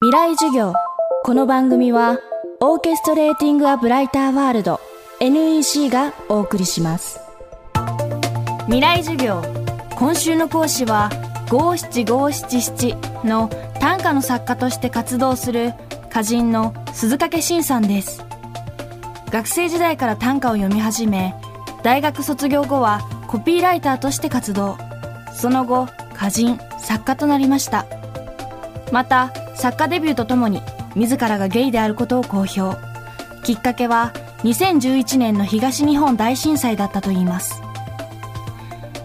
未来授業。この番組はオーケストレーティング・ア・ブライター・ワールド NEC がお送りします。未来授業。今週の講師は五七五七七の短歌の作家として活動する歌人の鈴掛慎さんです。学生時代から短歌を読み始め大学卒業後はコピーライターとして活動。その後歌人作家となりました。また作家デビューとともに自らがゲイであることを公表。きっかけは2011年の東日本大震災だったといいます。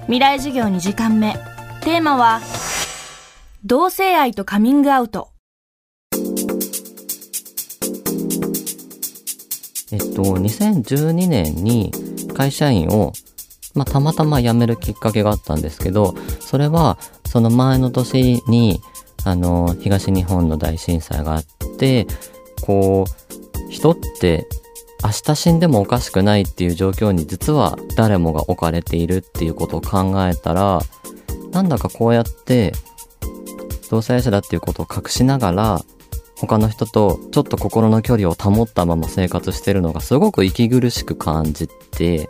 未来授業2時間目。テーマは同性愛とカミングアウト。えっと、2012年に会社員を、まあ、たまたま辞めるきっかけがあったんですけど、それは、その前の年に、あの、東日本の大震災があって、こう、人って明日死んでもおかしくないっていう状況に実は誰もが置かれているっていうことを考えたら、なんだかこうやって同性愛者だっていうことを隠しながら、他の人とちょっと心の距離を保ったまま生活してるのがすごく息苦しく感じて、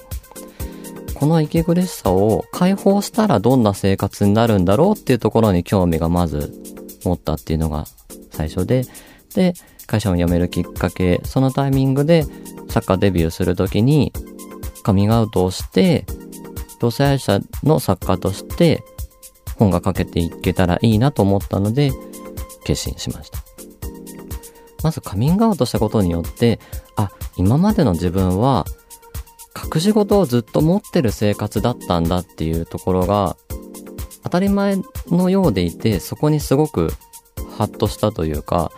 この息苦しさを解放したらどんな生活になるんだろうっていうところに興味がまず持ったっていうのが最初で、で、会社を辞めるきっかけ、そのタイミングで作家デビューするときにカミングアウトをして、同性愛者の作家として本が書けていけたらいいなと思ったので決心しました。まずカミングアウトしたことによって、あ、今までの自分は隠し事をずっと持ってる生活だったんだっていうところが当たり前のようでいて、そこにすごくハッとしたというか、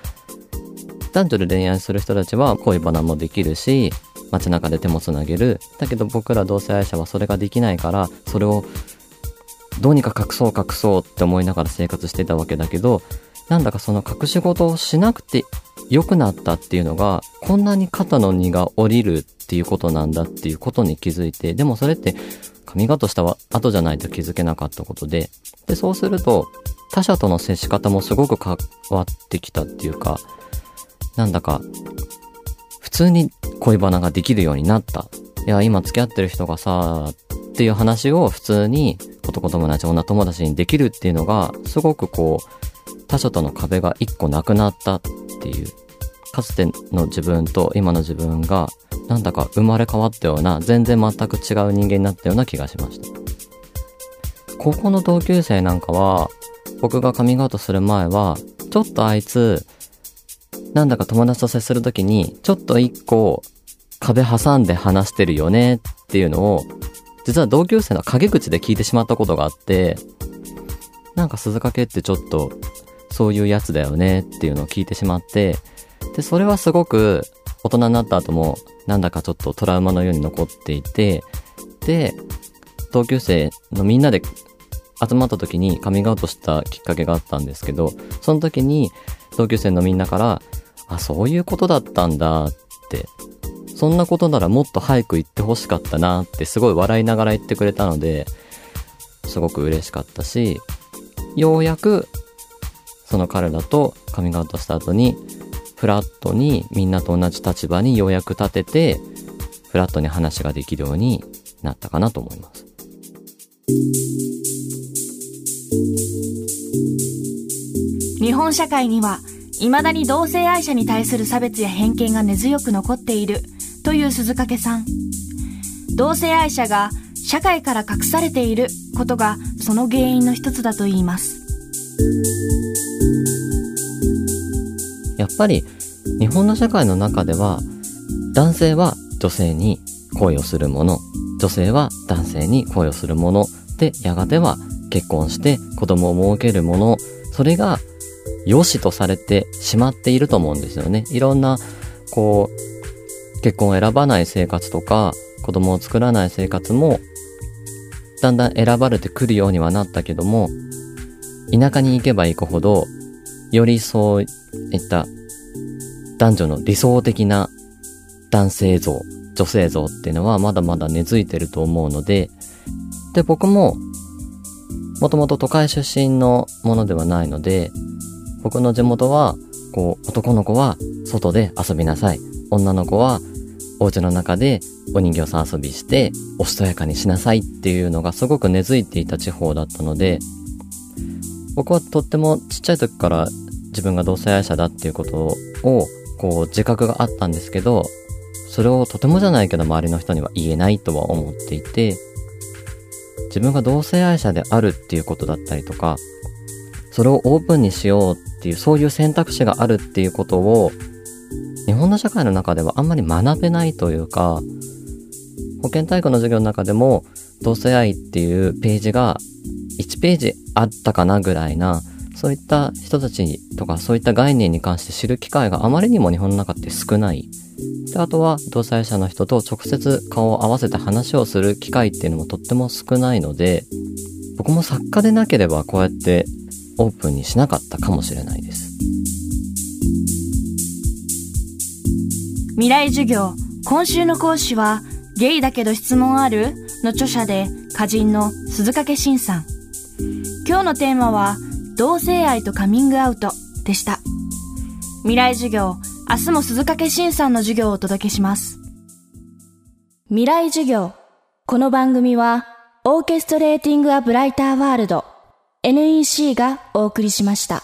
男女で恋愛する人たちは恋バナもできるし、街中で手もつなげる。だけど僕ら同性愛者はそれができないから、それをどうにか隠そう隠そうって思いながら生活してたわけだけど、なんだかその隠し事をしなくて良くなったっていうのが、こんなに肩の荷が下りるっていうことなんだっていうことに気づいて、でもそれって髪型した後じゃないと気づけなかったことで、で、そうすると、他者との接し方もすごく変わってきたっていうか、なんだか、普通に恋バナができるようになった。いや、今付き合ってる人がさ、っていう話を普通に男友達、女友達にできるっていうのが、すごくこう、他者との壁が一個なくなったっていう、かつての自分と今の自分が、なんだか生まれ変わったような、全然全く違う人間になったような気がしました。高校の同級生なんかは、僕がカミングアウトする前は、ちょっとあいつ、なんだか友達と接するときに、ちょっと一個壁挟んで話してるよねっていうのを、実は同級生の陰口で聞いてしまったことがあって、なんか鈴掛ってちょっとそういうやつだよねっていうのを聞いてしまって、で、それはすごく大人になった後もなんだかちょっとトラウマのように残っていて、で、同級生のみんなで集まった時にカミングアウトしたきっかけがあったんですけど、その時に同級生のみんなから、あ、そういうことだったんだって、そんなことならもっと早く言ってほしかったなってすごい笑いながら言ってくれたので、すごく嬉しかったし、ようやくその彼らとカミングアウトした後に、フラットにみんなと同じ立場にようやく立てて、フラットに話ができるようになったかなと思います。日本社会には未だに同性愛者に対する差別や偏見が根強く残っているという鈴掛さん。同性愛者が社会から隠されていることがその原因の一つだと言います。やっぱり日本の社会の中では男性は女性に恋をするもの、女性は男性に恋をするものでやがては結婚して子供を設けるもの、それが良しとされてしまっていると思うんですよね。いろんな、こう、結婚を選ばない生活とか、子供を作らない生活も、だんだん選ばれてくるようにはなったけども、田舎に行けば行くほど、よりそういった男女の理想的な男性像、女性像っていうのはまだまだ根付いてると思うので、で、僕も、もともと都会出身のものではないので、僕の地元はこう、男の子は外で遊びなさい。女の子はお家の中でお人形さん遊びして、おしとやかにしなさいっていうのがすごく根付いていた地方だったので、僕はとってもちっちゃい時から自分が同性愛者だっていうことを、こう、自覚があったんですけど、それをとてもじゃないけど周りの人には言えないとは思っていて、自分が同性愛者であるっていうことだったりとか、それをオープンにしようっていう、そういう選択肢があるっていうことを、日本の社会の中ではあんまり学べないというか、保健体育の授業の中でも、同性愛っていうページが1ページあったかなぐらいな、そういった人たちとかそういった概念に関して知る機会があまりにも日本の中って少ない。で、あとは同性愛者の人と直接顔を合わせて話をする機会っていうのもとっても少ないので、僕も作家でなければこうやってオープンにしなかったかもしれないです。未来授業今週の講師はゲイだけど質問ある？の著者で歌人の鈴掛慎さん。今日のテーマは同性愛とカミングアウトでした。未来授業明日も鈴掛慎さんの授業をお届けします。未来授業この番組はオーケストレーティングアブライターワールド NEC がお送りしました。